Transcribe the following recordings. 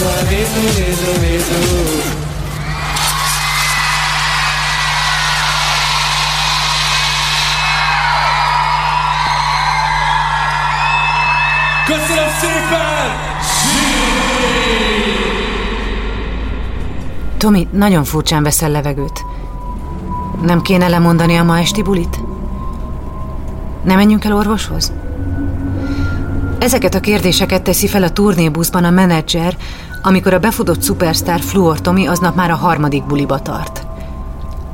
Vitu, vitu, vitu. Köszönöm! Tomi, nagyon furcsán veszel levegőt. Nem kéne lemondani a ma esti bulit? Nem menjünk el orvoshoz? Ezeket a kérdéseket teszi fel a turnébuszban a menedzser, amikor a befutott szupersztár Fluor Tomi aznap már a harmadik buliba tart.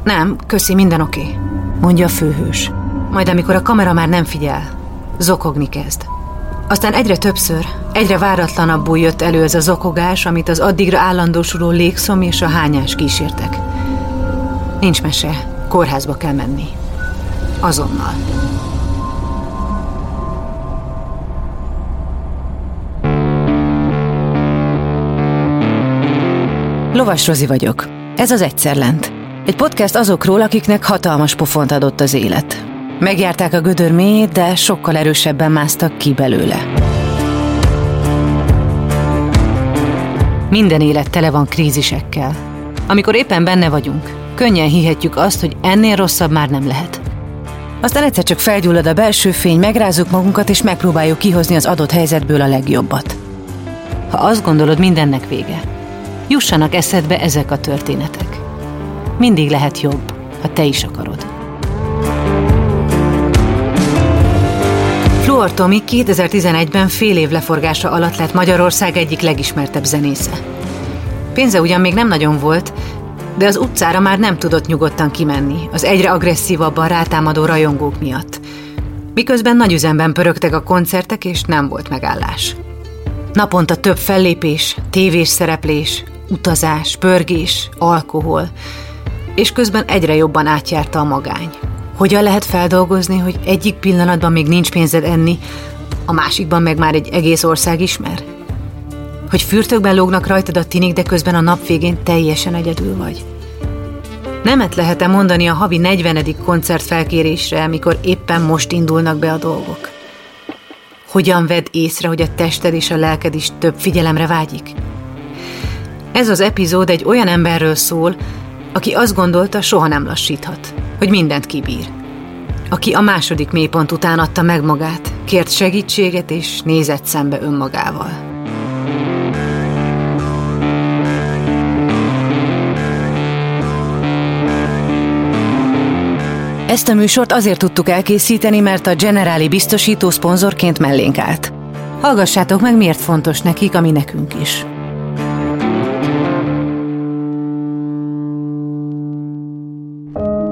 Nem, köszi, minden oké, mondja a főhős. Majd amikor a kamera már nem figyel, zokogni kezd. Aztán egyre többször, egyre váratlanabbul jött elő ez a zokogás, amit az addigra állandósuló légszom és a hányás kísértek. Nincs mese, kórházba kell menni. Azonnal. Lovas Rozi vagyok. Ez az Egyszer Lent. Egy podcast azokról, akiknek hatalmas pofont adott az élet. Megjárták a gödör mélyét, de sokkal erősebben másztak ki belőle. Minden élet tele van krízisekkel. Amikor éppen benne vagyunk, könnyen hihetjük azt, hogy ennél rosszabb már nem lehet. Aztán egyszer csak felgyullad a belső fény, megrázzuk magunkat, és megpróbáljuk kihozni az adott helyzetből a legjobbat. Ha azt gondolod, mindennek vége, jussanak eszedbe ezek a történetek. Mindig lehet jobb, ha te is akarod. Fluor Tomi 2011-ben fél év leforgása alatt lett Magyarország egyik legismertebb zenésze. Pénze ugyan még nem nagyon volt, de az utcára már nem tudott nyugodtan kimenni, az egyre agresszívabban rátámadó rajongók miatt. Miközben nagy üzemben pörögtek a koncertek, és nem volt megállás. Naponta több fellépés, tévés szereplés, utazás, pörgés, alkohol, és közben egyre jobban átjárta a magány. Hogyan lehet feldolgozni, hogy egyik pillanatban még nincs pénzed enni, a másikban meg már egy egész ország ismer? Hogy fürtökben lógnak rajtad a tinik, de közben a nap végén teljesen egyedül vagy. Nemet lehet-e mondani a havi 40. koncert felkérésre, mikor éppen most indulnak be a dolgok? Hogyan vedd észre, hogy a tested és a lelked is több figyelemre vágyik? Ez az epizód egy olyan emberről szól, aki azt gondolta, soha nem lassíthat, hogy mindent kibír. Aki a második mélypont után adta meg magát, kért segítséget és nézett szembe önmagával. Ezt a műsort azért tudtuk elkészíteni, mert a Generáli biztosító szponzorként mellénk állt. Hallgassátok meg, miért fontos nekik, ami nekünk is.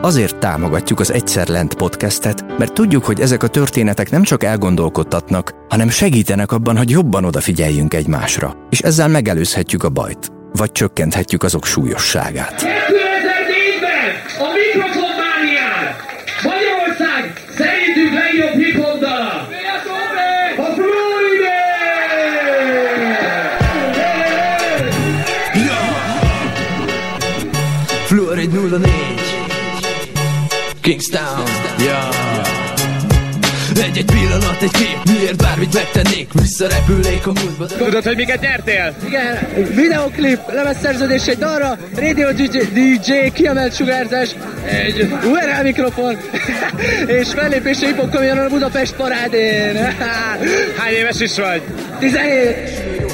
Azért támogatjuk az Egyszer Lent podcastet, mert tudjuk, hogy ezek a történetek nem csak elgondolkodtatnak, hanem segítenek abban, hogy jobban odafigyeljünk egymásra, és ezzel megelőzhetjük a bajt, vagy csökkenthetjük azok súlyosságát. Kingstown ja. Egy-egy pillanat, egy kép, miért bármit megtennék Visszarepülnék a múltba de... Tudod, hogy miket nyertél? Igen, videoklip, lemezszerződés egy dalra, Radio DJ, DJ kiemelt sugárzás, egy URL mikrofon, és fellépés hip hop a Budapest parádén. Hány éves is vagy? 17.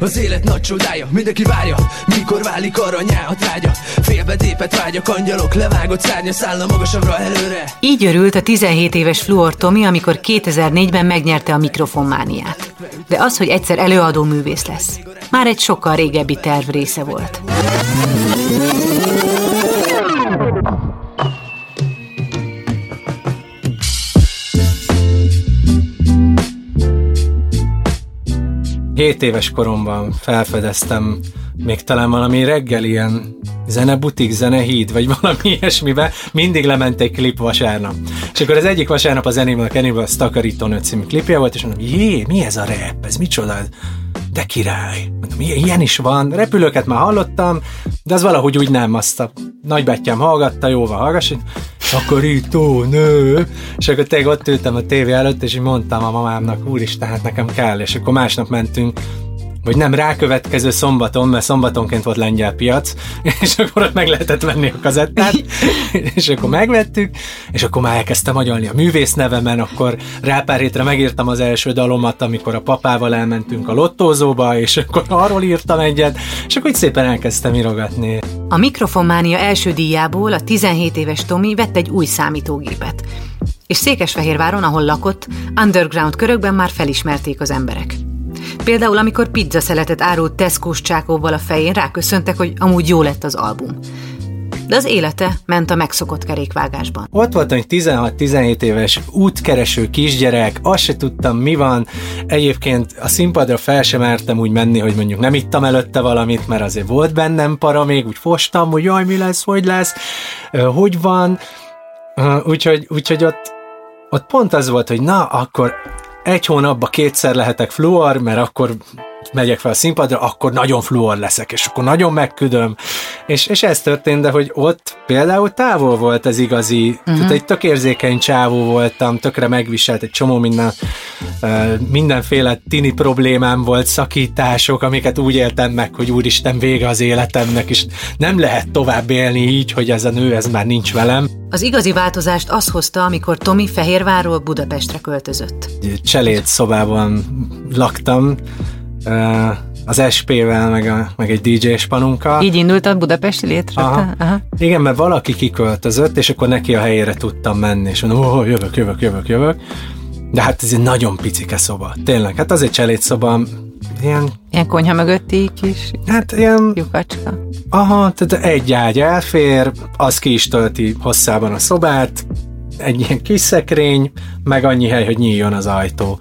Az élet nagy csodája, mindenki várja Mikor válik aranyá a trágya Félbedépet vágyak, angyalok levágott szárnya Szállna magasabbra előre Így örült a 17 éves Fluor Tomi, amikor 2004-ben megnyerte a mikrofonmániát. De az, hogy egyszer előadó művész lesz, már egy sokkal régebbi terv része volt. 7 éves koromban felfedeztem még talán valami reggel ilyen zenebutik, zenehíd, vagy valami ilyesmibe, mindig lement egy klip vasárnap. És akkor az egyik vasárnap az Animal Cannibal Takarító nő című klipje volt, és mondom, jé, mi ez a rap, ez micsoda? De király. Mondom, ilyen is van, repülőket már hallottam, de az valahogy úgy nem, azt a nagybátyám hallgatta, jóval hallgass, takarító nő, és akkor tényleg ott ültem a tévé előtt, és így mondtam a mamámnak, úristen, hát nekem kell, és akkor másnap mentünk vagy nem rákövetkező szombaton, mert szombatonként volt lengyel piac, és akkor ott meg lehetett venni a kazettát, és akkor megvettük, és akkor már elkezdtem agyalni a művész nevemen, akkor rá pár hétre megírtam az első dalomat, amikor a papával elmentünk a lottózóba, és akkor arról írtam egyet, és akkor így szépen elkezdtem írogatni. A Mikrofonmánia első díjából a 17 éves Tomi vett egy új számítógépet, és Székesfehérváron, ahol lakott, underground körökben már felismerték az emberek. Például, amikor pizza szeletet árult Tesco-s csákóval a fején, ráköszöntek, hogy amúgy jó lett az album. De az élete ment a megszokott kerékvágásban. Ott voltam egy 16-17 éves útkereső kisgyerek, azt se tudtam mi van. Egyébként a színpadra fel sem mertem úgy menni, hogy mondjuk nem ittam előtte valamit, mert azért volt bennem para, még úgy fostam, hogy jaj, mi lesz, hogy lesz, hogy van. Úgyhogy, úgyhogy ott, ott pont az volt, hogy na, akkor egy hónapban kétszer lehetek fluor, mert akkor megyek fel a színpadra, akkor nagyon fluor leszek, és akkor nagyon megküdöm. És, és ez történt, de hogy ott például távol volt az igazi, uh-huh. tehát egy tök érzékeny csávó voltam, tökre megviselt egy csomó minden, uh, mindenféle tini problémám volt, szakítások, amiket úgy éltem meg, hogy úristen vége az életemnek, és nem lehet tovább élni így, hogy ez a nő, ez már nincs velem. Az igazi változást az hozta, amikor Tomi Fehérvárról Budapestre költözött. Cselét szobában laktam, az SP-vel, meg, a, meg egy DJ spanunkkal. Így indult a budapesti létre? Aha. Aha. Igen, mert valaki kiköltözött, és akkor neki a helyére tudtam menni, és mondom, oh, jövök, jövök, jövök, jövök. De hát ez egy nagyon picike szoba, tényleg. Hát az egy cselédszoba, ilyen... Ilyen konyha mögötti kis hát ilyen... lyukacska. Aha, tehát egy ágy elfér, az ki is tölti hosszában a szobát, egy ilyen kis szekrény, meg annyi hely, hogy nyíljon az ajtó.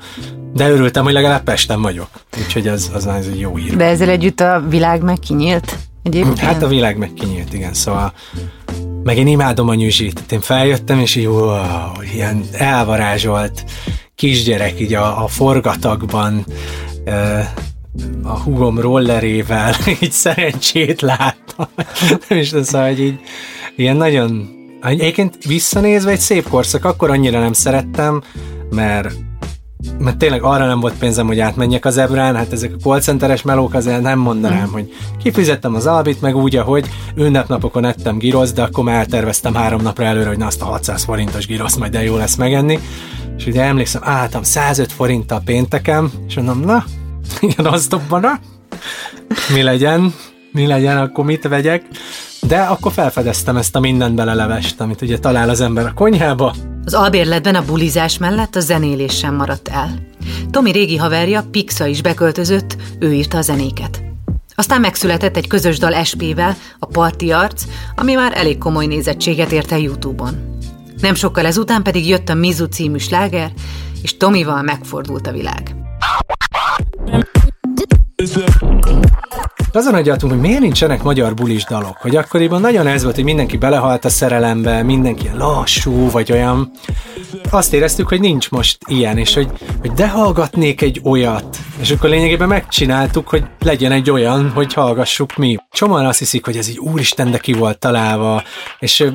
De örültem, hogy legalább Pesten vagyok. Úgyhogy ez, az, az egy jó hír. De ezzel együtt a világ meg kinyílt? Egyébként? Hát a világ meg kinyílt, igen. Szóval meg én imádom a nyüzsit. Én feljöttem, és így wow, ilyen elvarázsolt kisgyerek így a, a forgatagban a hugom rollerével így szerencsét láttam. Nem is lesz, hogy így ilyen nagyon Egyébként visszanézve egy szép korszak, akkor annyira nem szerettem, mert mert tényleg arra nem volt pénzem, hogy átmenjek az ebrán, hát ezek a callcenteres melók azért nem mondanám, mm. hogy kifizettem az albit, meg úgy, ahogy ünnepnapokon ettem girosz, de akkor már elterveztem három napra előre, hogy na azt a 600 forintos girosz majd de jó lesz megenni. És ugye emlékszem, álltam 105 forinttal pénteken, és mondom, na, ilyen az dobban, mi legyen, mi legyen, akkor mit vegyek. De akkor felfedeztem ezt a mindent belelevest, amit ugye talál az ember a konyhába. Az albérletben a bulizás mellett a zenélés sem maradt el. Tomi régi haverja, Pixa is beköltözött, ő írta a zenéket. Aztán megszületett egy közös dal SP-vel, a Party Arc, ami már elég komoly nézettséget ért el YouTube-on. Nem sokkal ezután pedig jött a Mizu című sláger, és Tomival megfordult a világ. Azon agyaltunk, hogy miért nincsenek magyar bulis dalok, hogy akkoriban nagyon ez volt, hogy mindenki belehalt a szerelembe, mindenki lassú, vagy olyan. Azt éreztük, hogy nincs most ilyen, és hogy, hogy de hallgatnék egy olyat. És akkor lényegében megcsináltuk, hogy legyen egy olyan, hogy hallgassuk mi. Csomóan azt hiszik, hogy ez így úristen, de ki volt találva, és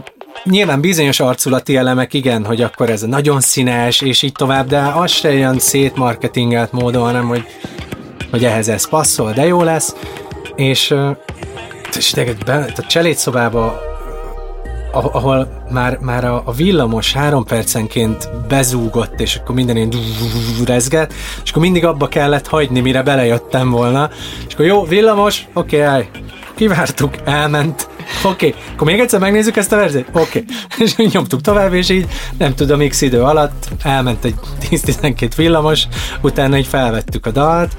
Nyilván bizonyos arculati elemek, igen, hogy akkor ez nagyon színes, és így tovább, de az se olyan szétmarketingelt módon, hanem hogy, hogy ehhez ez passzol, de jó lesz. És, és be, a cselédszobába ahol már, már a, a villamos három percenként bezúgott, és akkor minden ilyen rezget, és akkor mindig abba kellett hagyni, mire belejöttem volna, és akkor jó, villamos, oké, okay, kivártuk, elment, oké, okay. akkor még egyszer megnézzük ezt a verziót, oké, okay. és nyomtuk tovább, és így nem tudom, x idő alatt elment egy 10-12 villamos, utána így felvettük a dalt,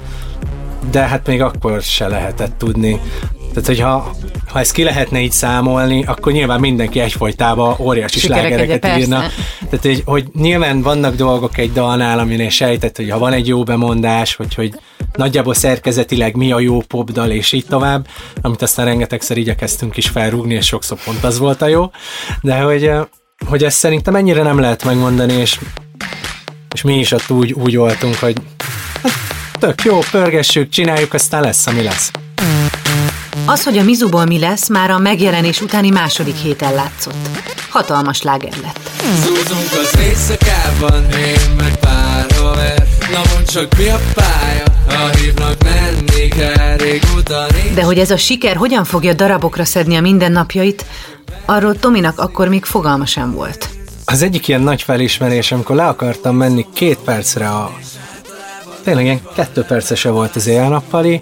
de hát még akkor se lehetett tudni. Tehát, hogyha ha ezt ki lehetne így számolni, akkor nyilván mindenki egyfolytában óriási slágereket írna. Tehát, hogy, hogy nyilván vannak dolgok egy dalnál, aminél sejtett, hogy ha van egy jó bemondás, hogy, hogy nagyjából szerkezetileg mi a jó popdal, és így tovább, amit aztán rengetegszer igyekeztünk is felrúgni, és sokszor pont az volt a jó, de hogy, hogy ezt szerintem ennyire nem lehet megmondani, és, és mi is ott úgy, úgy voltunk, hogy hát, tök jó, pörgessük, csináljuk, aztán lesz, ami lesz. Az, hogy a Mizuból mi lesz, már a megjelenés utáni második héten látszott. Hatalmas láger lett. Zúzunk az éjszakában, én meg pár haver Na mondd csak mi a pálya, ha hívnak menni kell régóta nincs De hogy ez a siker hogyan fogja darabokra szedni a mindennapjait, arról Tominak akkor még fogalma sem volt. Az egyik ilyen nagy felismerés, amikor le akartam menni két percre a... Tényleg ilyen kettő percese volt az éjjel-nappali,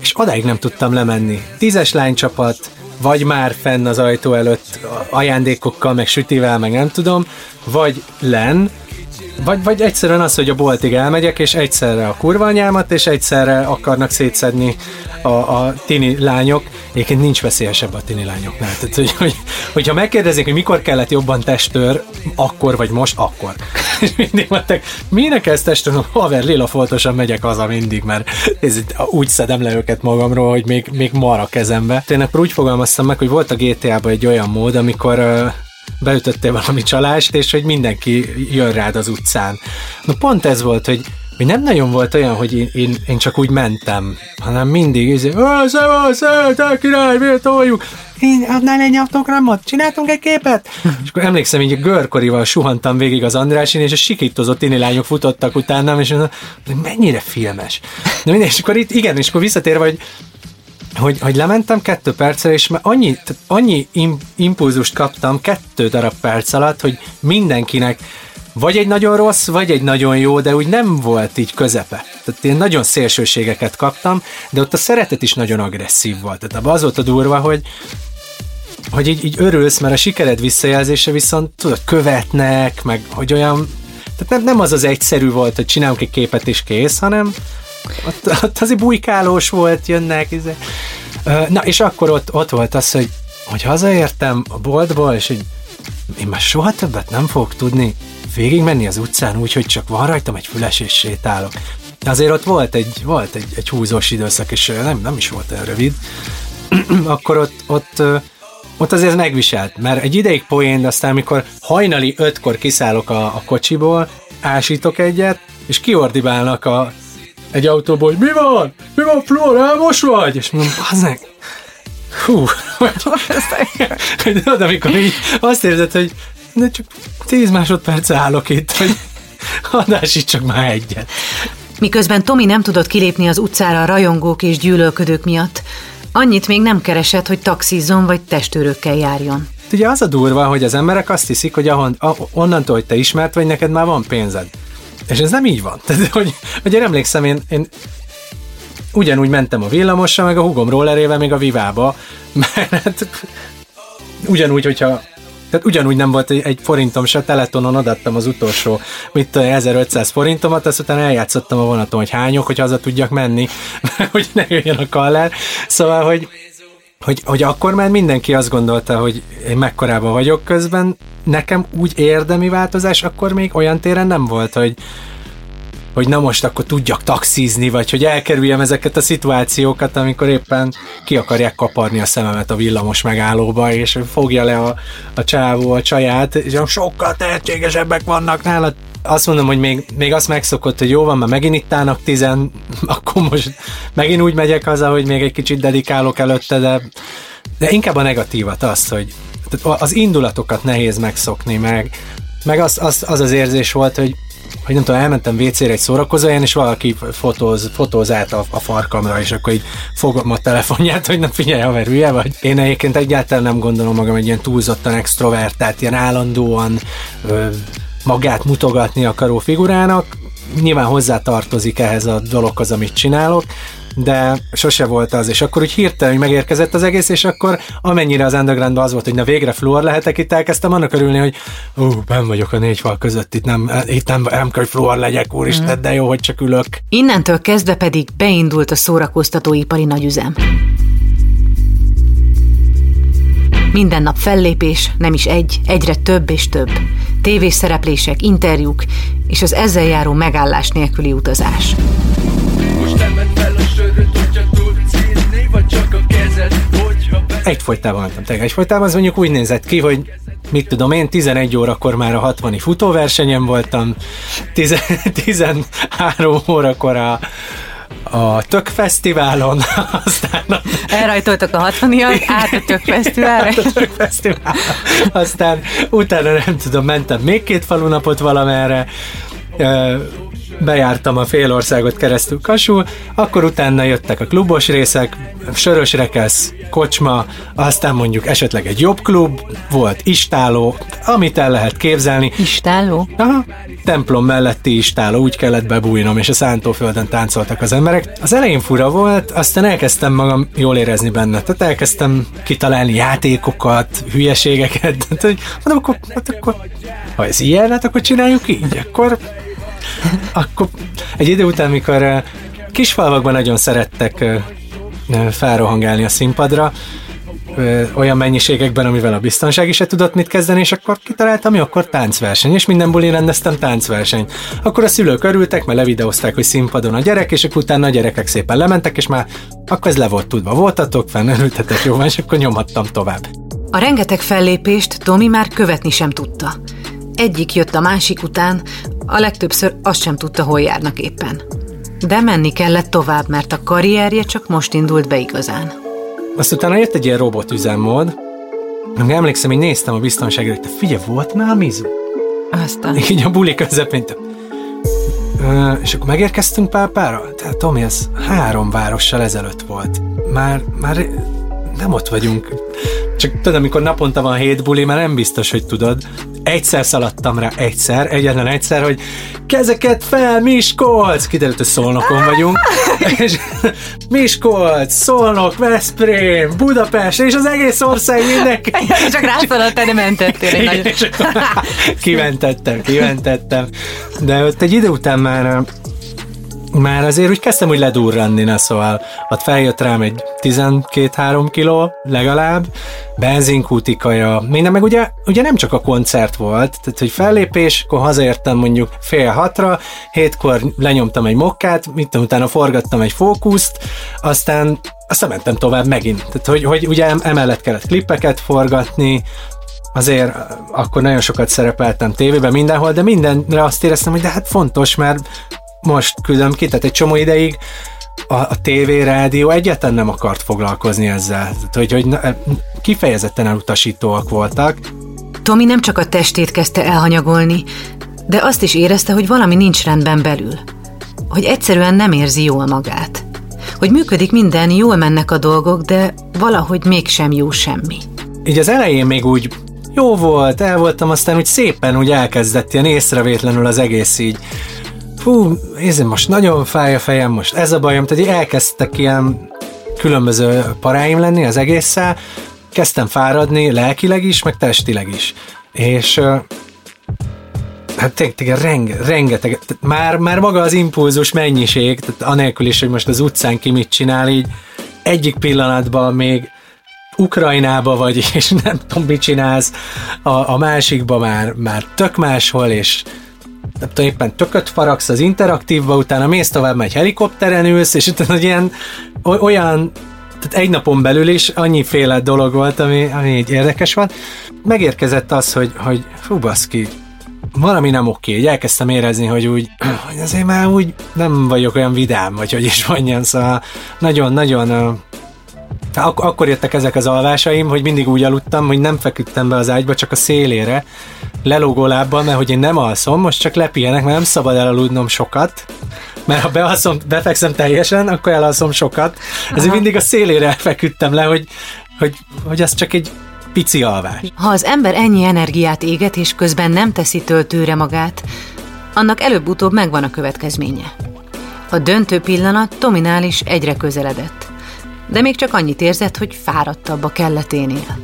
és odáig nem tudtam lemenni. Tízes lánycsapat, vagy már fenn az ajtó előtt ajándékokkal, meg sütivel, meg nem tudom, vagy len, vagy, vagy egyszerűen az, hogy a boltig elmegyek, és egyszerre a kurva anyámat, és egyszerre akarnak szétszedni a, a tini lányok. Egyébként nincs veszélyesebb a tini lányoknál. Tehát, hogy, hogy, hogyha megkérdezik, hogy mikor kellett jobban testőr, akkor vagy most, akkor. És mindig mondták, minek ez testőr? Haver, lila foltosan megyek haza mindig, mert ez, úgy szedem le őket magamról, hogy még, még mar a kezembe. Tényleg úgy fogalmaztam meg, hogy volt a GTA-ban egy olyan mód, amikor beütöttél valami csalást, és hogy mindenki jön rád az utcán. Na pont ez volt, hogy hogy nem nagyon volt olyan, hogy én, én, én csak úgy mentem, hanem mindig, izé, szevasz, te király, miért toljuk? Én adnál egy autogramot? Csináltunk egy képet? és akkor emlékszem, hogy görkorival suhantam végig az Andrásin, és a sikítozott tini lányok futottak utánam, és mondom, mennyire filmes. De mindegy, és akkor itt, igen, és akkor visszatérve, hogy hogy, hogy lementem kettő percre, és már annyi, annyi im, impulzust kaptam kettő darab perc alatt, hogy mindenkinek vagy egy nagyon rossz, vagy egy nagyon jó, de úgy nem volt így közepe. Tehát én nagyon szélsőségeket kaptam, de ott a szeretet is nagyon agresszív volt. Tehát az volt a durva, hogy, hogy így, így örülsz, mert a sikered visszajelzése viszont tudod, követnek, meg hogy olyan, tehát nem, nem az az egyszerű volt, hogy csinálunk egy képet és kész, hanem ott, ott azért bujkálós volt, jönnek. Izé. Na, és akkor ott, ott volt az, hogy, hogy hazaértem a boltból, és hogy én már soha többet nem fogok tudni végigmenni az utcán úgy, hogy csak van rajtam egy füles és sétálok. De azért ott volt egy, volt egy, egy húzós időszak, és nem, nem is volt olyan rövid. akkor ott, ott, ott azért megviselt, mert egy ideig poén, de aztán amikor hajnali ötkor kiszállok a, a kocsiból, ásítok egyet, és kiordibálnak a, egy autóból, hogy mi van? Mi van, Flor, most vagy? És mondom, az meg, hú, hogy oda, amikor így azt érzed, hogy de csak 10 másodperc állok itt, hogy adásít már egyet. Miközben Tomi nem tudott kilépni az utcára a rajongók és gyűlölködők miatt, annyit még nem keresett, hogy taxizzon vagy testőrökkel járjon. Ugye az a durva, hogy az emberek azt hiszik, hogy ahon, onnantól, hogy te ismert vagy, neked már van pénzed. És ez nem így van. Tehát, hogy, hogy én emlékszem, én, én ugyanúgy mentem a villamossal, meg a hugom rollerével, még a Vivába, mert hát, ugyanúgy, hogyha tehát ugyanúgy nem volt egy, forintom se, teletonon adattam az utolsó, mit 1500 forintomat, azt utána eljátszottam a vonaton, hogy hányok, hogy haza tudjak menni, hogy ne jöjjön a kallár. Szóval, hogy hogy, hogy akkor már mindenki azt gondolta, hogy én mekkorában vagyok közben, nekem úgy érdemi változás akkor még olyan téren nem volt, hogy, hogy na most akkor tudjak taxizni, vagy hogy elkerüljem ezeket a szituációkat, amikor éppen ki akarják kaparni a szememet a villamos megállóba, és fogja le a, a csávó a csaját, és sokkal tehetségesebbek vannak nála. Azt mondom, hogy még, még azt megszokott, hogy jó van, már megint itt állnak tizen, akkor most megint úgy megyek haza, hogy még egy kicsit dedikálok előtte, de, de inkább a negatívat azt, hogy az indulatokat nehéz megszokni, meg, meg az, az, az az érzés volt, hogy hogy nem tudom, elmentem WC-re egy szórakozóján, és valaki fotóz, fotóz át a, a farkamra, és akkor így fogom a telefonját, hogy nem figyelj, haver, hülye vagy. Én egyébként egyáltalán nem gondolom magam egy ilyen túlzottan extrovertált, ilyen állandóan ö, magát mutogatni akaró figurának. Nyilván hozzá tartozik ehhez a dologhoz, amit csinálok, de sose volt az, és akkor úgy hirtelen hogy megérkezett az egész, és akkor amennyire az undergroundban az volt, hogy na végre fluor lehetek, itt elkezdtem annak örülni, hogy ú, ben vagyok a négy fal között, itt nem, itt nem, nem kell, hogy fluor legyek, úristen, mm. de jó, hogy csak ülök. Innentől kezdve pedig beindult a szórakoztatóipari nagyüzem. Minden nap fellépés, nem is egy, egyre több és több. Tévés szereplések, interjúk és az ezzel járó megállás nélküli utazás. Emelt fel a söröt, hogyha tudsz inni Vagy csak a kezed, hogyha be... Egyfolytában mentem, tényleg egyfolytában, az mondjuk úgy nézett ki, hogy mit tudom én, 11 órakor már a 60 futóversenyen voltam, 10, 13 órakor a, a Tök Fesztiválon, aztán a, Elrajtoltak a 60 át a tök fesztiválra. a Tök Fesztiválon, aztán utána nem tudom, mentem még két falunapot valamerre, bejártam a fél országot keresztül Kasul, akkor utána jöttek a klubos részek, sörös rekesz, kocsma, aztán mondjuk esetleg egy jobb klub, volt istáló, amit el lehet képzelni, Istálló? Aha, templom melletti istáló, úgy kellett bebújnom, és a szántóföldön táncoltak az emberek. Az elején fura volt, aztán elkezdtem magam jól érezni benne. Tehát elkezdtem kitalálni játékokat, hülyeségeket. Tehát, hogy mondom, akkor, hát akkor, ha ez ilyen, hát akkor csináljuk így. Akkor, akkor egy idő után, mikor kisfalvakban nagyon szerettek felrohangálni a színpadra, olyan mennyiségekben, amivel a biztonsági se tudott mit kezdeni, és akkor kitaláltam, hogy akkor táncverseny, és minden bulin rendeztem táncverseny. Akkor a szülők örültek, mert levideozták, hogy színpadon a gyerek, és akkor utána a gyerekek szépen lementek, és már akkor ez le volt tudva. Voltatok, fenn örültetek, jó és akkor nyomhattam tovább. A rengeteg fellépést Tomi már követni sem tudta. Egyik jött a másik után, a legtöbbször azt sem tudta, hol járnak éppen. De menni kellett tovább, mert a karrierje csak most indult be igazán. Azt utána jött egy ilyen robot üzemmód, meg emlékszem, hogy néztem a biztonságra, hogy te figyelj, volt már Mizu? Aztán Így a buli közepén. te- Ö, és akkor megérkeztünk Pápára? Tehát Tomi, ez három várossal ezelőtt volt. Már, már nem ott vagyunk. Csak tudod, amikor naponta van hét buli, már nem biztos, hogy tudod. Egyszer szaladtam rá, egyszer, egyetlen egyszer, hogy kezeket fel, Miskolc! Kiderült, hogy Szolnokon vagyunk. és Miskolc, Szolnok, Veszprém, Budapest, és az egész ország mindenki. csak rászaladt, de mentettél egy Igen, nagy... és akkor kimentettem, kimentettem. De ott egy idő után már már azért úgy kezdtem úgy ledurranni, na szóval. Ott feljött rám egy 12-3 kiló legalább, benzinkúti kaja, minden, meg ugye, ugye nem csak a koncert volt, tehát hogy fellépés, akkor hazaértem mondjuk fél hatra, hétkor lenyomtam egy mokkát, mit tudom, utána forgattam egy fókuszt, aztán aztán mentem tovább megint. Tehát, hogy, hogy ugye em- emellett kellett klippeket forgatni, azért akkor nagyon sokat szerepeltem tévében mindenhol, de mindenre azt éreztem, hogy de hát fontos, mert most küldöm ki, tehát egy csomó ideig a, a tévé, rádió egyáltalán nem akart foglalkozni ezzel. Tehát, hogy, hogy na- kifejezetten elutasítóak voltak. Tomi nem csak a testét kezdte elhanyagolni, de azt is érezte, hogy valami nincs rendben belül. Hogy egyszerűen nem érzi jól magát. Hogy működik minden, jól mennek a dolgok, de valahogy mégsem jó semmi. Így az elején még úgy jó volt, el voltam, aztán úgy szépen úgy elkezdett ilyen észrevétlenül az egész így. Fú, ez most nagyon fáj a fejem, most ez a bajom, tehát elkezdtek ilyen különböző paráim lenni az egésszel, kezdtem fáradni lelkileg is, meg testileg is. És hát tényleg, renge, rengeteg, már, már maga az impulzus mennyiség, tehát anélkül is, hogy most az utcán ki mit csinál, így egyik pillanatban még Ukrajnába vagy, és nem tudom, mit csinálsz, a, a másikba már, már tök máshol, és nem tudom, éppen tököt faragsz az interaktívba, utána mész tovább, megy helikopteren ülsz, és utána ilyen oly- olyan tehát egy napon belül is annyiféle dolog volt, ami, ami így érdekes volt. Megérkezett az, hogy, hogy fú baszki, valami nem oké, így elkezdtem érezni, hogy úgy, hogy azért már úgy nem vagyok olyan vidám, vagy hogy is mondjam, szóval nagyon-nagyon Ak- akkor jöttek ezek az alvásaim, hogy mindig úgy aludtam, hogy nem feküdtem be az ágyba, csak a szélére, lelógó lábbal, mert hogy én nem alszom, most csak lepihenek, mert nem szabad elaludnom sokat, mert ha bealszom, befekszem teljesen, akkor elalszom sokat. Ezért mindig a szélére feküdtem le, hogy, hogy, hogy az csak egy pici alvás. Ha az ember ennyi energiát éget, és közben nem teszi töltőre magát, annak előbb-utóbb megvan a következménye. A döntő pillanat Tominál is egyre közeledett. De még csak annyit érzett, hogy fáradtabb a kelleténél.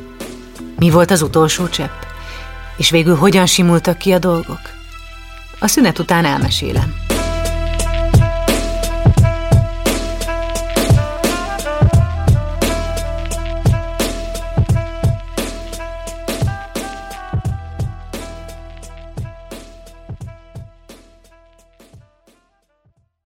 Mi volt az utolsó csepp? És végül hogyan simultak ki a dolgok? A szünet után elmesélem.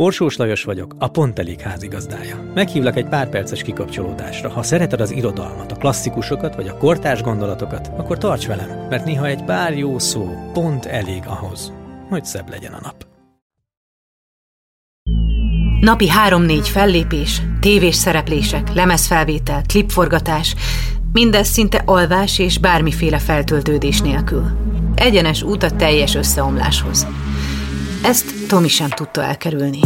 Orsós Lajos vagyok, a Pont Elég házigazdája. Meghívlak egy pár perces kikapcsolódásra. Ha szereted az irodalmat, a klasszikusokat vagy a kortárs gondolatokat, akkor tarts velem, mert néha egy pár jó szó pont elég ahhoz, hogy szebb legyen a nap. Napi három-négy fellépés, tévés szereplések, lemezfelvétel, klipforgatás, mindez szinte alvás és bármiféle feltöltődés nélkül. Egyenes út a teljes összeomláshoz. Ezt Tomi sem tudta elkerülni.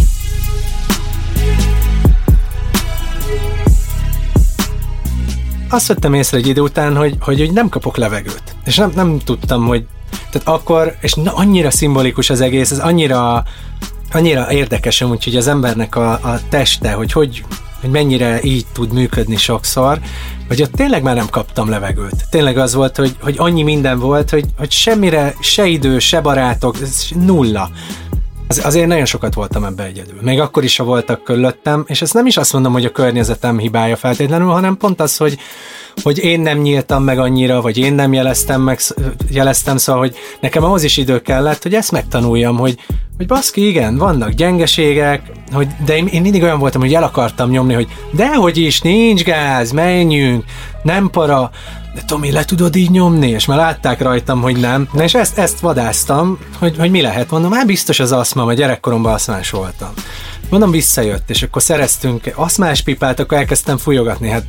Azt vettem észre egy idő után, hogy, hogy, hogy nem kapok levegőt. És nem, nem tudtam, hogy tehát akkor, és na, annyira szimbolikus az egész, ez annyira annyira érdekes úgyhogy az embernek a, a teste, hogy, hogy hogy mennyire így tud működni sokszor, hogy ott tényleg már nem kaptam levegőt. Tényleg az volt, hogy, hogy annyi minden volt, hogy, hogy semmire, se idő, se barátok, nulla. Az, azért nagyon sokat voltam ebbe egyedül. Még akkor is, ha voltak körülöttem, és ezt nem is azt mondom, hogy a környezetem hibája feltétlenül, hanem pont az, hogy, hogy én nem nyíltam meg annyira, vagy én nem jeleztem meg, jeleztem, szóval, hogy nekem ahhoz is idő kellett, hogy ezt megtanuljam, hogy, hogy baszki, igen, vannak gyengeségek, hogy, de én, én mindig olyan voltam, hogy el akartam nyomni, hogy dehogy is, nincs gáz, menjünk, nem para, de Tomi, le tudod így nyomni? És már látták rajtam, hogy nem. Na és ezt, ezt vadáztam, hogy, hogy mi lehet. Mondom, hát biztos az aszma, mert gyerekkoromban aszmás voltam. Mondom, visszajött, és akkor szereztünk aszmás pipát, akkor elkezdtem fújogatni. Hát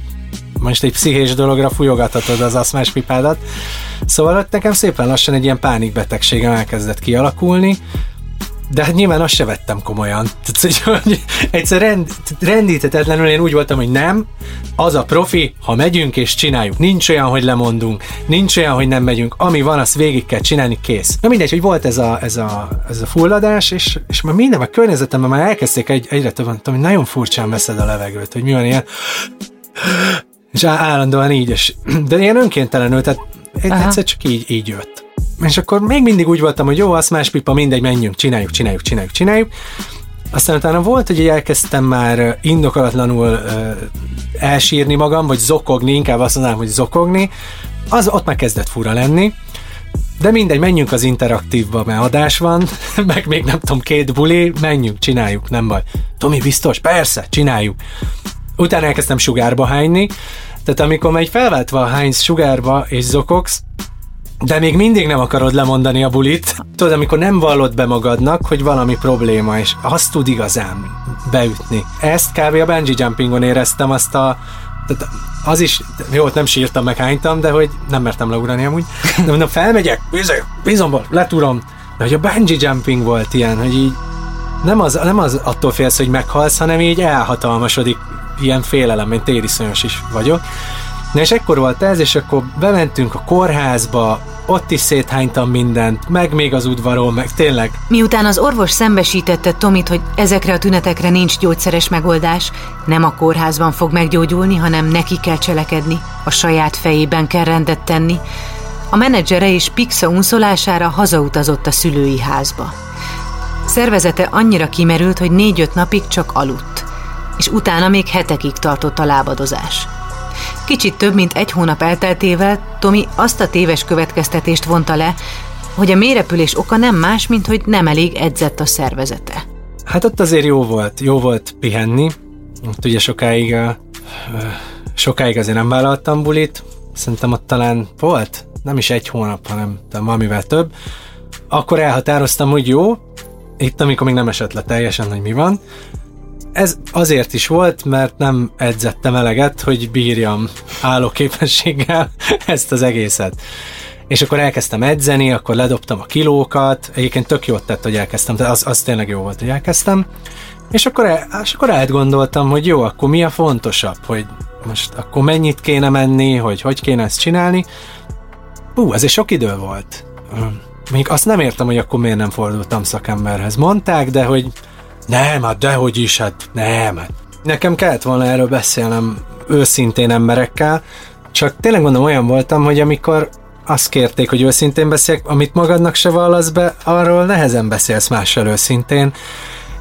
most egy pszichés dologra fújogathatod az aszmás pipádat. Szóval ott nekem szépen lassan egy ilyen pánikbetegségem elkezdett kialakulni, de hát nyilván azt se vettem komolyan. Tehát, hogy egyszer rend, rendítetetlenül én úgy voltam, hogy nem, az a profi, ha megyünk és csináljuk. Nincs olyan, hogy lemondunk, nincs olyan, hogy nem megyünk. Ami van, azt végig kell csinálni, kész. Na mindegy, hogy volt ez a, ez a, ez a fulladás, és, és már minden a környezetemben már elkezdték egy, egyre több, hogy nagyon furcsán veszed a levegőt, hogy mi van ilyen és állandóan így, és, de ilyen önkéntelenül, tehát Aha. egyszer csak így, így jött. És akkor még mindig úgy voltam, hogy jó, az más pipa, mindegy, menjünk, csináljuk, csináljuk, csináljuk, csináljuk. Aztán utána volt, hogy elkezdtem már indokolatlanul uh, elsírni magam, vagy zokogni, inkább azt mondanám, hogy zokogni, az ott már kezdett fura lenni. De mindegy, menjünk az interaktívba, mert adás van, meg még nem tudom, két buli, menjünk, csináljuk, nem baj. Tomi, biztos? Persze, csináljuk. Utána elkezdtem sugárba hányni, tehát amikor megy felváltva hánysz sugárba és zokogsz, de még mindig nem akarod lemondani a bulit. Tudod, amikor nem vallod be magadnak, hogy valami probléma, és azt tud igazán beütni. Ezt kb. a bungee jumpingon éreztem azt a tehát az is, jó, nem sírtam, meg hánytam, de hogy nem mertem leugrani amúgy. De mondom, felmegyek, bizomból, letúrom. De hogy a bungee jumping volt ilyen, hogy így nem az, nem az attól félsz, hogy meghalsz, hanem így elhatalmasodik ilyen félelem, én tériszonyos is vagyok. Na és ekkor volt ez, és akkor bementünk a kórházba, ott is széthánytam mindent, meg még az udvaron, meg tényleg. Miután az orvos szembesítette Tomit, hogy ezekre a tünetekre nincs gyógyszeres megoldás, nem a kórházban fog meggyógyulni, hanem neki kell cselekedni, a saját fejében kell rendet tenni, a menedzsere és Pixa unszolására hazautazott a szülői házba. Szervezete annyira kimerült, hogy négy-öt napig csak aludt, és utána még hetekig tartott a lábadozás. Kicsit több mint egy hónap elteltével Tomi azt a téves következtetést vonta le, hogy a mérepülés oka nem más, mint hogy nem elég edzett a szervezete. Hát ott azért jó volt, jó volt pihenni. Ott ugye sokáig, sokáig azért nem vállaltam bulit. Szerintem ott talán volt, nem is egy hónap, hanem valamivel több. Akkor elhatároztam, hogy jó, itt amikor még nem esett le teljesen, hogy mi van, ez azért is volt, mert nem edzettem eleget, hogy bírjam állóképességgel ezt az egészet. És akkor elkezdtem edzeni, akkor ledobtam a kilókat, egyébként tök jót tett, hogy elkezdtem, tehát az, az tényleg jó volt, hogy elkezdtem. És akkor, el, és akkor átgondoltam, hogy jó, akkor mi a fontosabb, hogy most akkor mennyit kéne menni, hogy hogy kéne ezt csinálni. Hú, ez sok idő volt. Még azt nem értem, hogy akkor miért nem fordultam szakemberhez. Mondták, de hogy nem, hát dehogy is, hát nem. Nekem kellett volna erről beszélnem őszintén emberekkel, csak tényleg mondom, olyan voltam, hogy amikor azt kérték, hogy őszintén beszéljek, amit magadnak se vallasz be, arról nehezen beszélsz mással őszintén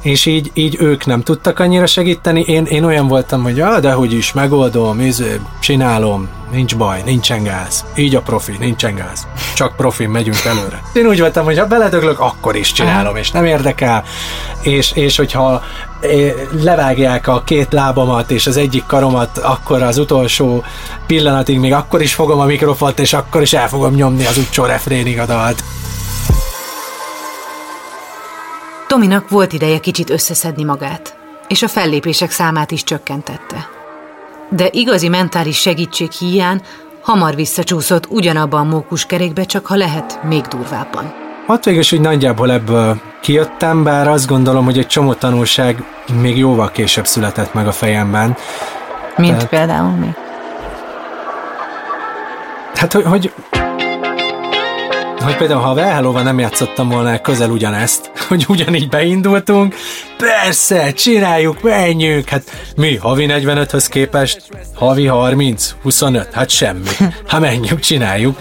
és így, így ők nem tudtak annyira segíteni. Én, én olyan voltam, hogy ah, de hogy is, megoldom, izé, csinálom, nincs baj, nincsen gáz. Így a profi, nincsen gáz. Csak profi, megyünk előre. Én úgy voltam, hogy ha beledöglök, akkor is csinálom, és nem érdekel. És, és hogyha eh, levágják a két lábamat és az egyik karomat, akkor az utolsó pillanatig még akkor is fogom a mikrofont, és akkor is el fogom nyomni az utcsó refrénig a dalt. Tominak volt ideje kicsit összeszedni magát, és a fellépések számát is csökkentette. De igazi mentális segítség hiány hamar visszacsúszott ugyanabban a mókuskerékbe, csak ha lehet, még durvábban. Ott végül hogy nagyjából ebből kijöttem, bár azt gondolom, hogy egy csomó tanulság még jóval később született meg a fejemben. Mint Tehát, például mi? Hát, hogy, hogy hogy például ha a Velhelóval nem játszottam volna közel ugyanezt, hogy ugyanígy beindultunk, persze, csináljuk, menjünk, hát mi, havi 45-höz képest, havi 30, 25, hát semmi. Hát menjünk, csináljuk.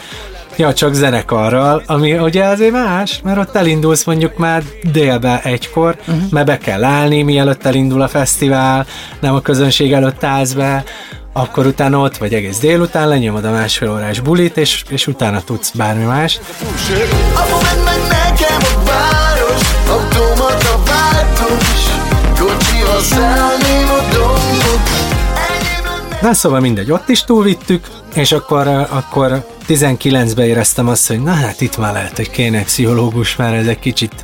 Ja, csak zenekarral, ami ugye azért más, mert ott elindulsz mondjuk már délbe egykor, uh-huh. mert be kell állni, mielőtt elindul a fesztivál, nem a közönség előtt állsz be, akkor utána ott vagy egész délután, lenyomod a másfél órás bulit, és, és utána tudsz bármi más. Na szóval mindegy, ott is túlvittük, és akkor, akkor 19-ben éreztem azt, hogy na hát itt már lehet, hogy kéne pszichológus, mert ez egy kicsit,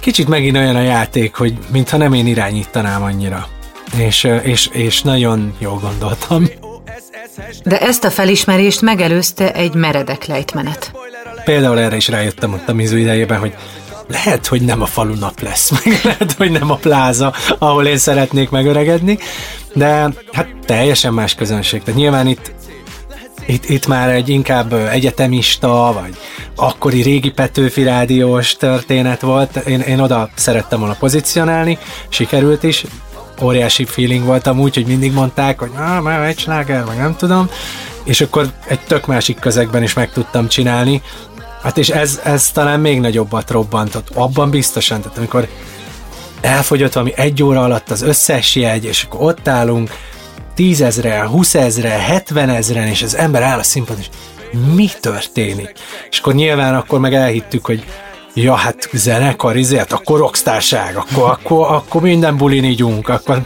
kicsit megint olyan a játék, hogy mintha nem én irányítanám annyira és, és, és nagyon jól gondoltam. De ezt a felismerést megelőzte egy meredek lejtmenet. Például erre is rájöttem ott a mizu idejében, hogy lehet, hogy nem a falu nap lesz, meg lehet, hogy nem a pláza, ahol én szeretnék megöregedni, de hát teljesen más közönség. Tehát nyilván itt itt, itt már egy inkább egyetemista, vagy akkori régi Petőfi rádiós történet volt. Én, én oda szerettem volna pozícionálni, sikerült is, óriási feeling voltam úgy, hogy mindig mondták, hogy ah, már egy sláger, vagy nem tudom, és akkor egy tök másik közegben is meg tudtam csinálni. Hát és ez, ez talán még nagyobbat robbantott, abban biztosan, tehát amikor elfogyott valami egy óra alatt az összes jegy, és akkor ott állunk, tízezre, húszezre, hetvenezren, és az ember áll a színpadon, és mi történik? És akkor nyilván akkor meg elhittük, hogy ja, hát zenekar, izért, akkor rockstárság, akkor, akkor, akkor minden bulin ígyunk, akkor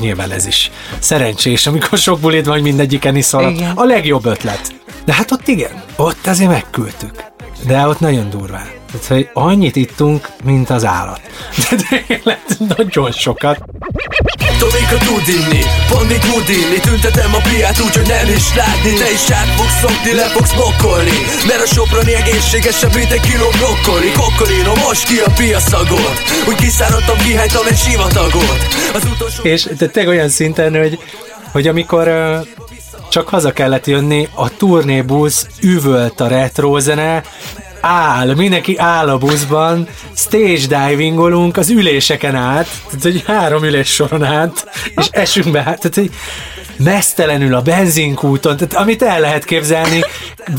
nyilván ez is szerencsés, amikor sok bulid van, hogy mindegyiken iszol. A legjobb ötlet. De hát ott igen, ott azért megküldtük. De ott nagyon durván. Tehát, hogy annyit ittunk, mint az állat. De tényleg nagyon sokat. Inni, Pandi tud inni. Tüntetem a piát úgy, hogy nem is látni. Te is át fogsz szokni, le fogsz mokkolni Mert a soprani egészségesebb, mint egy kiló brokkoli. Kokkolino, most ki a piaszagot. Úgy kiszáradtam, kihánytam egy sivatagot. Az utolsó... És te tényleg olyan szinten, hogy, hogy amikor csak haza kellett jönni, a turnébusz üvölt a retro zene, áll, mindenki áll a buszban, stage divingolunk az üléseken át, tehát egy három ülés soron át, és esünk be, tehát hogy mesztelenül a benzinkúton, tehát amit el lehet képzelni,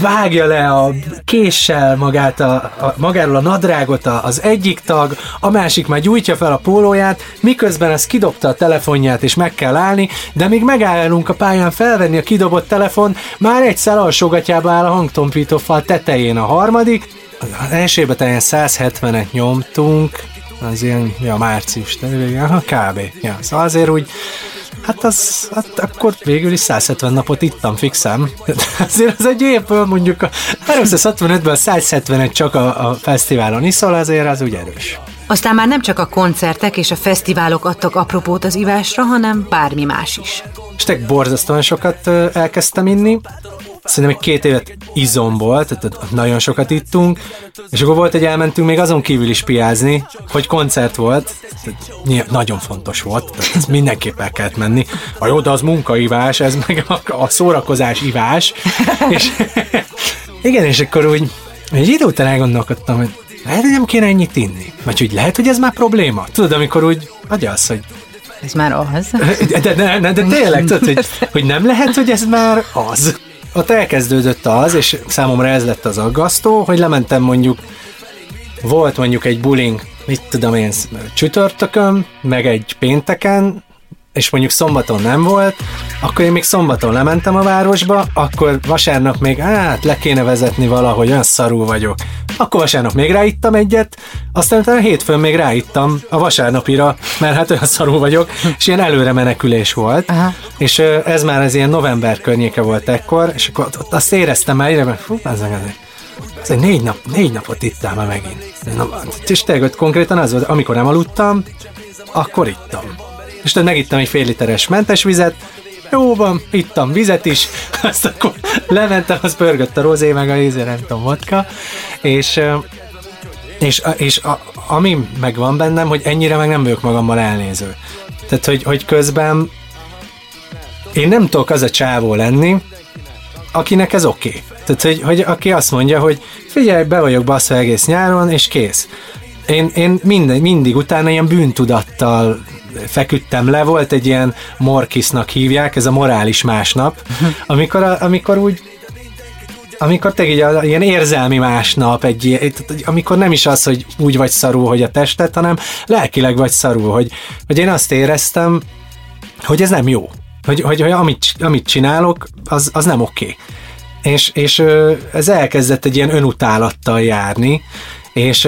vágja le a késsel magát a, a, magáról a nadrágot az egyik tag, a másik már gyújtja fel a pólóját, miközben az kidobta a telefonját és meg kell állni, de még megállunk a pályán felvenni a kidobott telefon, már egy alsógatjába áll a hangtompító fal tetején a harmadik, az elsőben talán 170-et nyomtunk, az ilyen, ja, március, ja, kb. Ja, szóval azért úgy Hát az, hát akkor végül is 170 napot ittam fixem. azért az egy évből mondjuk a 365-ből 170 csak a, a fesztiválon iszol, azért az úgy erős. Aztán már nem csak a koncertek és a fesztiválok adtak apropót az ivásra, hanem bármi más is. És borzasztóan sokat elkezdtem inni, szerintem egy két évet izom volt, tehát nagyon sokat ittunk, és akkor volt, hogy elmentünk még azon kívül is piázni, hogy koncert volt, tehát nagyon fontos volt, tehát ez mindenképp el kellett menni. A jó, de az munkaivás, ez meg a, a szórakozás ivás, és igen, és akkor úgy egy idő után elgondolkodtam, hogy lehet, hogy nem kéne ennyit inni. Vagy hogy lehet, hogy ez már probléma. Tudod, amikor úgy az, hogy ez már az. De, de, de, de, de tényleg, tudod, hogy, hogy nem lehet, hogy ez már az. Ott elkezdődött az, és számomra ez lett az aggasztó, hogy lementem mondjuk, volt mondjuk egy bullying, mit tudom én, csütörtökön, meg egy pénteken, és mondjuk szombaton nem volt, akkor én még szombaton lementem a városba, akkor vasárnap még hát le kéne vezetni valahogy, olyan szarú vagyok. Akkor vasárnap még ráittam egyet, aztán utána hétfőn még ráittam a vasárnapira, mert hát olyan szarú vagyok, és ilyen előre menekülés volt. Aha. És ez már ez ilyen november környéke volt ekkor, és akkor ott azt éreztem el, hogy fú, ez, ez, ez egy négy, nap, négy napot ittam már megint. Na, és tényleg konkrétan az volt, amikor nem aludtam, akkor ittam és tehát megittam egy fél literes mentes vizet, jó van, ittam vizet is, azt akkor lementem, az pörgött a rozé, meg a ízé, nem tudom, vodka, és, és, és a, ami megvan bennem, hogy ennyire meg nem vagyok magammal elnéző. Tehát, hogy, hogy közben én nem tudok az a csávó lenni, akinek ez oké. Okay. Tehát, hogy, hogy aki azt mondja, hogy figyelj, be vagyok baszva egész nyáron, és kész. Én, én minden, mindig utána ilyen bűntudattal feküdtem le, volt egy ilyen morkisznak hívják, ez a morális másnap, amikor, amikor úgy amikor te így ilyen érzelmi másnap, egy, amikor nem is az, hogy úgy vagy szarú, hogy a testet, hanem lelkileg vagy szarú, hogy, hogy én azt éreztem, hogy ez nem jó. Hogy, hogy, hogy amit, amit csinálok, az, az nem oké. Okay. És, és ez elkezdett egy ilyen önutálattal járni, és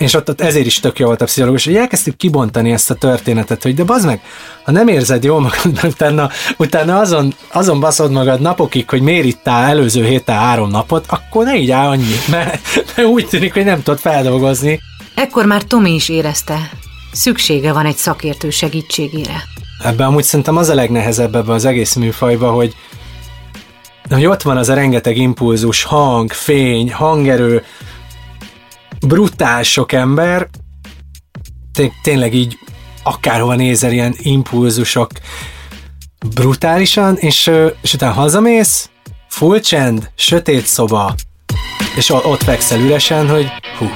és ott, ott ezért is tök jó volt a pszichológus, hogy elkezdtük kibontani ezt a történetet, hogy de bazd meg, ha nem érzed jól magad, utána, utána azon, azon baszod magad napokig, hogy miért ittál előző héten három napot, akkor ne így áll annyi, mert, mert úgy tűnik, hogy nem tudod feldolgozni. Ekkor már Tomi is érezte, szüksége van egy szakértő segítségére. Ebben amúgy szerintem az a legnehezebb ebben az egész műfajban, hogy, hogy ott van az a rengeteg impulzus, hang, fény, hangerő, brutál sok ember, tényleg így akárhova nézel, ilyen impulzusok brutálisan, és, és utána hazamész, full csend, sötét szoba, és ott fekszel üresen, hogy hú.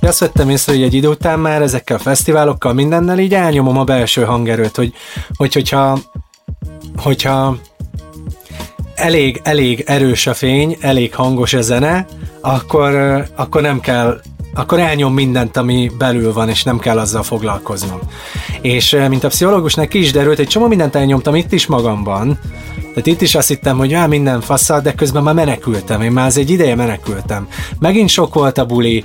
Azt vettem észre, hogy egy idő után már ezekkel a fesztiválokkal mindennel így elnyomom a belső hangerőt, hogy, hogy hogyha, hogyha elég, elég erős a fény, elég hangos a zene, akkor, akkor nem kell akkor elnyom mindent, ami belül van, és nem kell azzal foglalkoznom. És mint a pszichológusnak is derült, egy csomó mindent elnyomtam itt is magamban, tehát itt is azt hittem, hogy já, minden faszal, de közben már menekültem, én már az egy ideje menekültem. Megint sok volt a buli,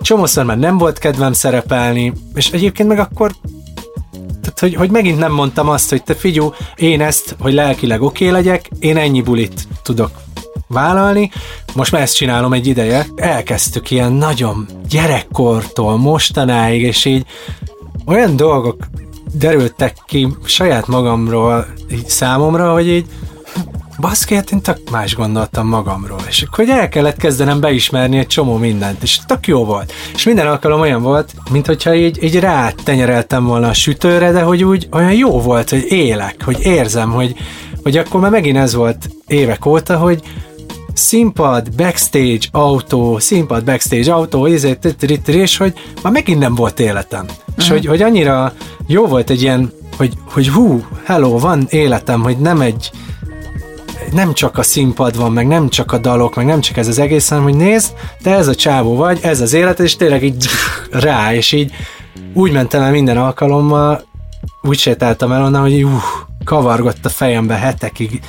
csomószor már nem volt kedvem szerepelni, és egyébként meg akkor hogy, hogy megint nem mondtam azt, hogy te figyú, én ezt, hogy lelkileg oké okay legyek, én ennyi bulit tudok vállalni, most már ezt csinálom egy ideje. Elkezdtük ilyen nagyon gyerekkortól mostanáig, és így olyan dolgok derültek ki saját magamról így számomra, hogy így baszki, hát én tök más gondoltam magamról, és akkor hogy el kellett kezdenem beismerni egy csomó mindent, és tök jó volt. És minden alkalom olyan volt, mint hogyha így, így tenyereltem volna a sütőre, de hogy úgy olyan jó volt, hogy élek, hogy érzem, hogy, hogy akkor már megint ez volt évek óta, hogy színpad, backstage, autó, színpad, backstage, autó, ezért, és hogy már megint nem volt életem. Uh-huh. És mhm. hogy, hogy annyira jó volt egy ilyen, hogy, hogy hú, hello, van életem, hogy nem egy, nem csak a színpad van, meg nem csak a dalok, meg nem csak ez az egész, hanem hogy nézd, te ez a csávó vagy, ez az élet, és tényleg így rá, és így úgy mentem el minden alkalommal, úgy sétáltam el onnan, hogy uh, kavargott a fejembe hetekig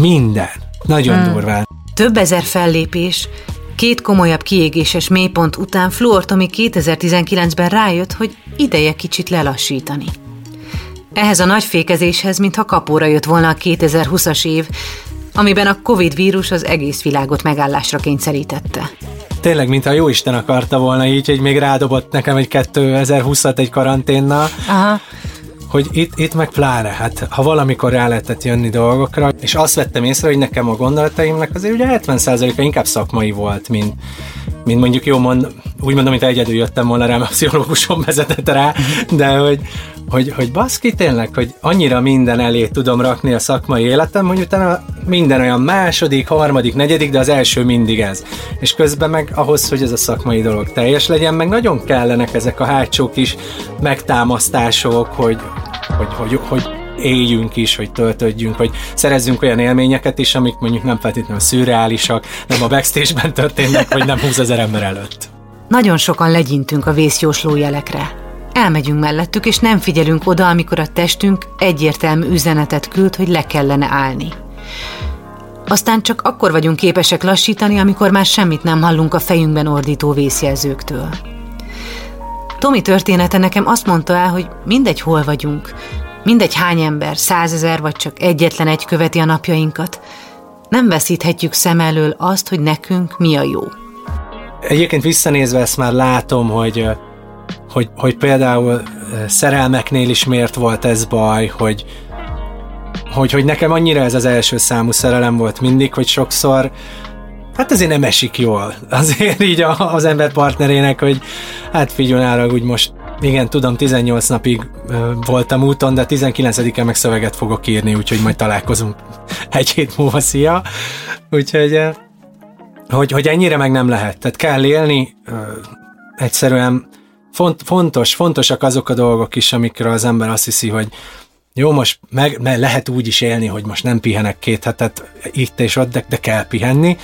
minden. Nagyon hmm. durván. Több ezer fellépés, két komolyabb kiégéses mélypont után Fluor Tomi 2019-ben rájött, hogy ideje kicsit lelassítani. Ehhez a nagy fékezéshez, mintha kapóra jött volna a 2020-as év, amiben a Covid vírus az egész világot megállásra kényszerítette. Tényleg, mintha jó Isten akarta volna így, hogy még rádobott nekem egy 2020-at egy karanténnal. Aha hogy itt, itt meg pláne, hát ha valamikor rá lehetett jönni dolgokra, és azt vettem észre, hogy nekem a gondolataimnak azért ugye 70%-a inkább szakmai volt, mint, mint mondjuk jó mond, úgy mondom, mint egyedül jöttem volna rá, mert a pszichológusom vezetett rá, de hogy, hogy, hogy baszki tényleg, hogy annyira minden elé tudom rakni a szakmai életem, hogy utána minden olyan második, harmadik, negyedik, de az első mindig ez. És közben meg ahhoz, hogy ez a szakmai dolog teljes legyen, meg nagyon kellenek ezek a hátsó kis megtámasztások, hogy, hogy, hogy, hogy éljünk is, hogy töltödjünk, hogy szerezzünk olyan élményeket is, amik mondjuk nem feltétlenül szürreálisak, nem a backstage-ben történnek, vagy nem 20 ezer ember előtt. Nagyon sokan legyintünk a vészjósló jelekre. Elmegyünk mellettük, és nem figyelünk oda, amikor a testünk egyértelmű üzenetet küld, hogy le kellene állni. Aztán csak akkor vagyunk képesek lassítani, amikor már semmit nem hallunk a fejünkben ordító vészjelzőktől. Tomi története nekem azt mondta el, hogy mindegy hol vagyunk, mindegy hány ember, százezer vagy csak egyetlen egy követi a napjainkat, nem veszíthetjük szem elől azt, hogy nekünk mi a jó. Egyébként visszanézve ezt már látom, hogy, hogy, hogy például szerelmeknél is miért volt ez baj, hogy, hogy, hogy nekem annyira ez az első számú szerelem volt mindig, hogy sokszor hát azért nem esik jól. Azért így a, az ember partnerének, hogy hát figyelj úgy most igen, tudom, 18 napig voltam úton, de 19-en meg szöveget fogok írni, úgyhogy majd találkozunk egy hét múlva, szia. Úgyhogy hogy, hogy ennyire meg nem lehet. Tehát kell élni, egyszerűen font, fontos, fontosak azok a dolgok is, amikről az ember azt hiszi, hogy jó, most meg, meg lehet úgy is élni, hogy most nem pihenek két hetet itt és ott, de, de kell pihenni.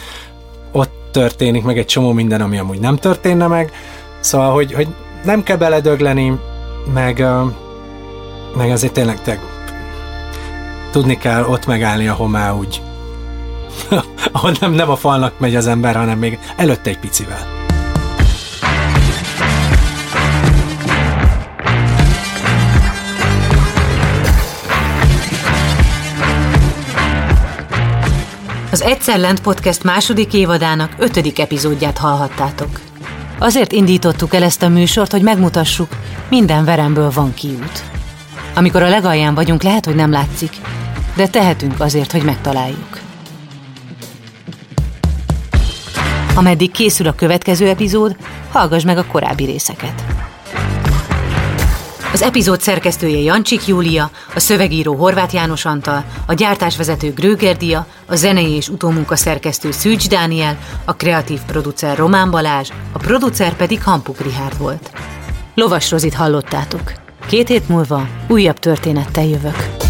Ott történik meg egy csomó minden, ami amúgy nem történne meg. Szóval, hogy, hogy nem kell beledögleni, meg, meg azért tényleg te, tudni kell ott megállni, ahol már úgy ahol nem, nem a falnak megy az ember, hanem még előtte egy picivel. Az Egyszer Lent Podcast második évadának ötödik epizódját hallhattátok. Azért indítottuk el ezt a műsort, hogy megmutassuk, minden veremből van kiút. Amikor a legalján vagyunk, lehet, hogy nem látszik, de tehetünk azért, hogy megtaláljuk. Ameddig készül a következő epizód, hallgass meg a korábbi részeket. Az epizód szerkesztője Jancsik Júlia, a szövegíró Horváth János Antal, a gyártásvezető Gröger Dia, a zenei és utómunka szerkesztő Szűcs Dániel, a kreatív producer Román Balázs, a producer pedig Hampuk Rihárd volt. Lovas Rozit hallottátok. Két hét múlva újabb történettel jövök.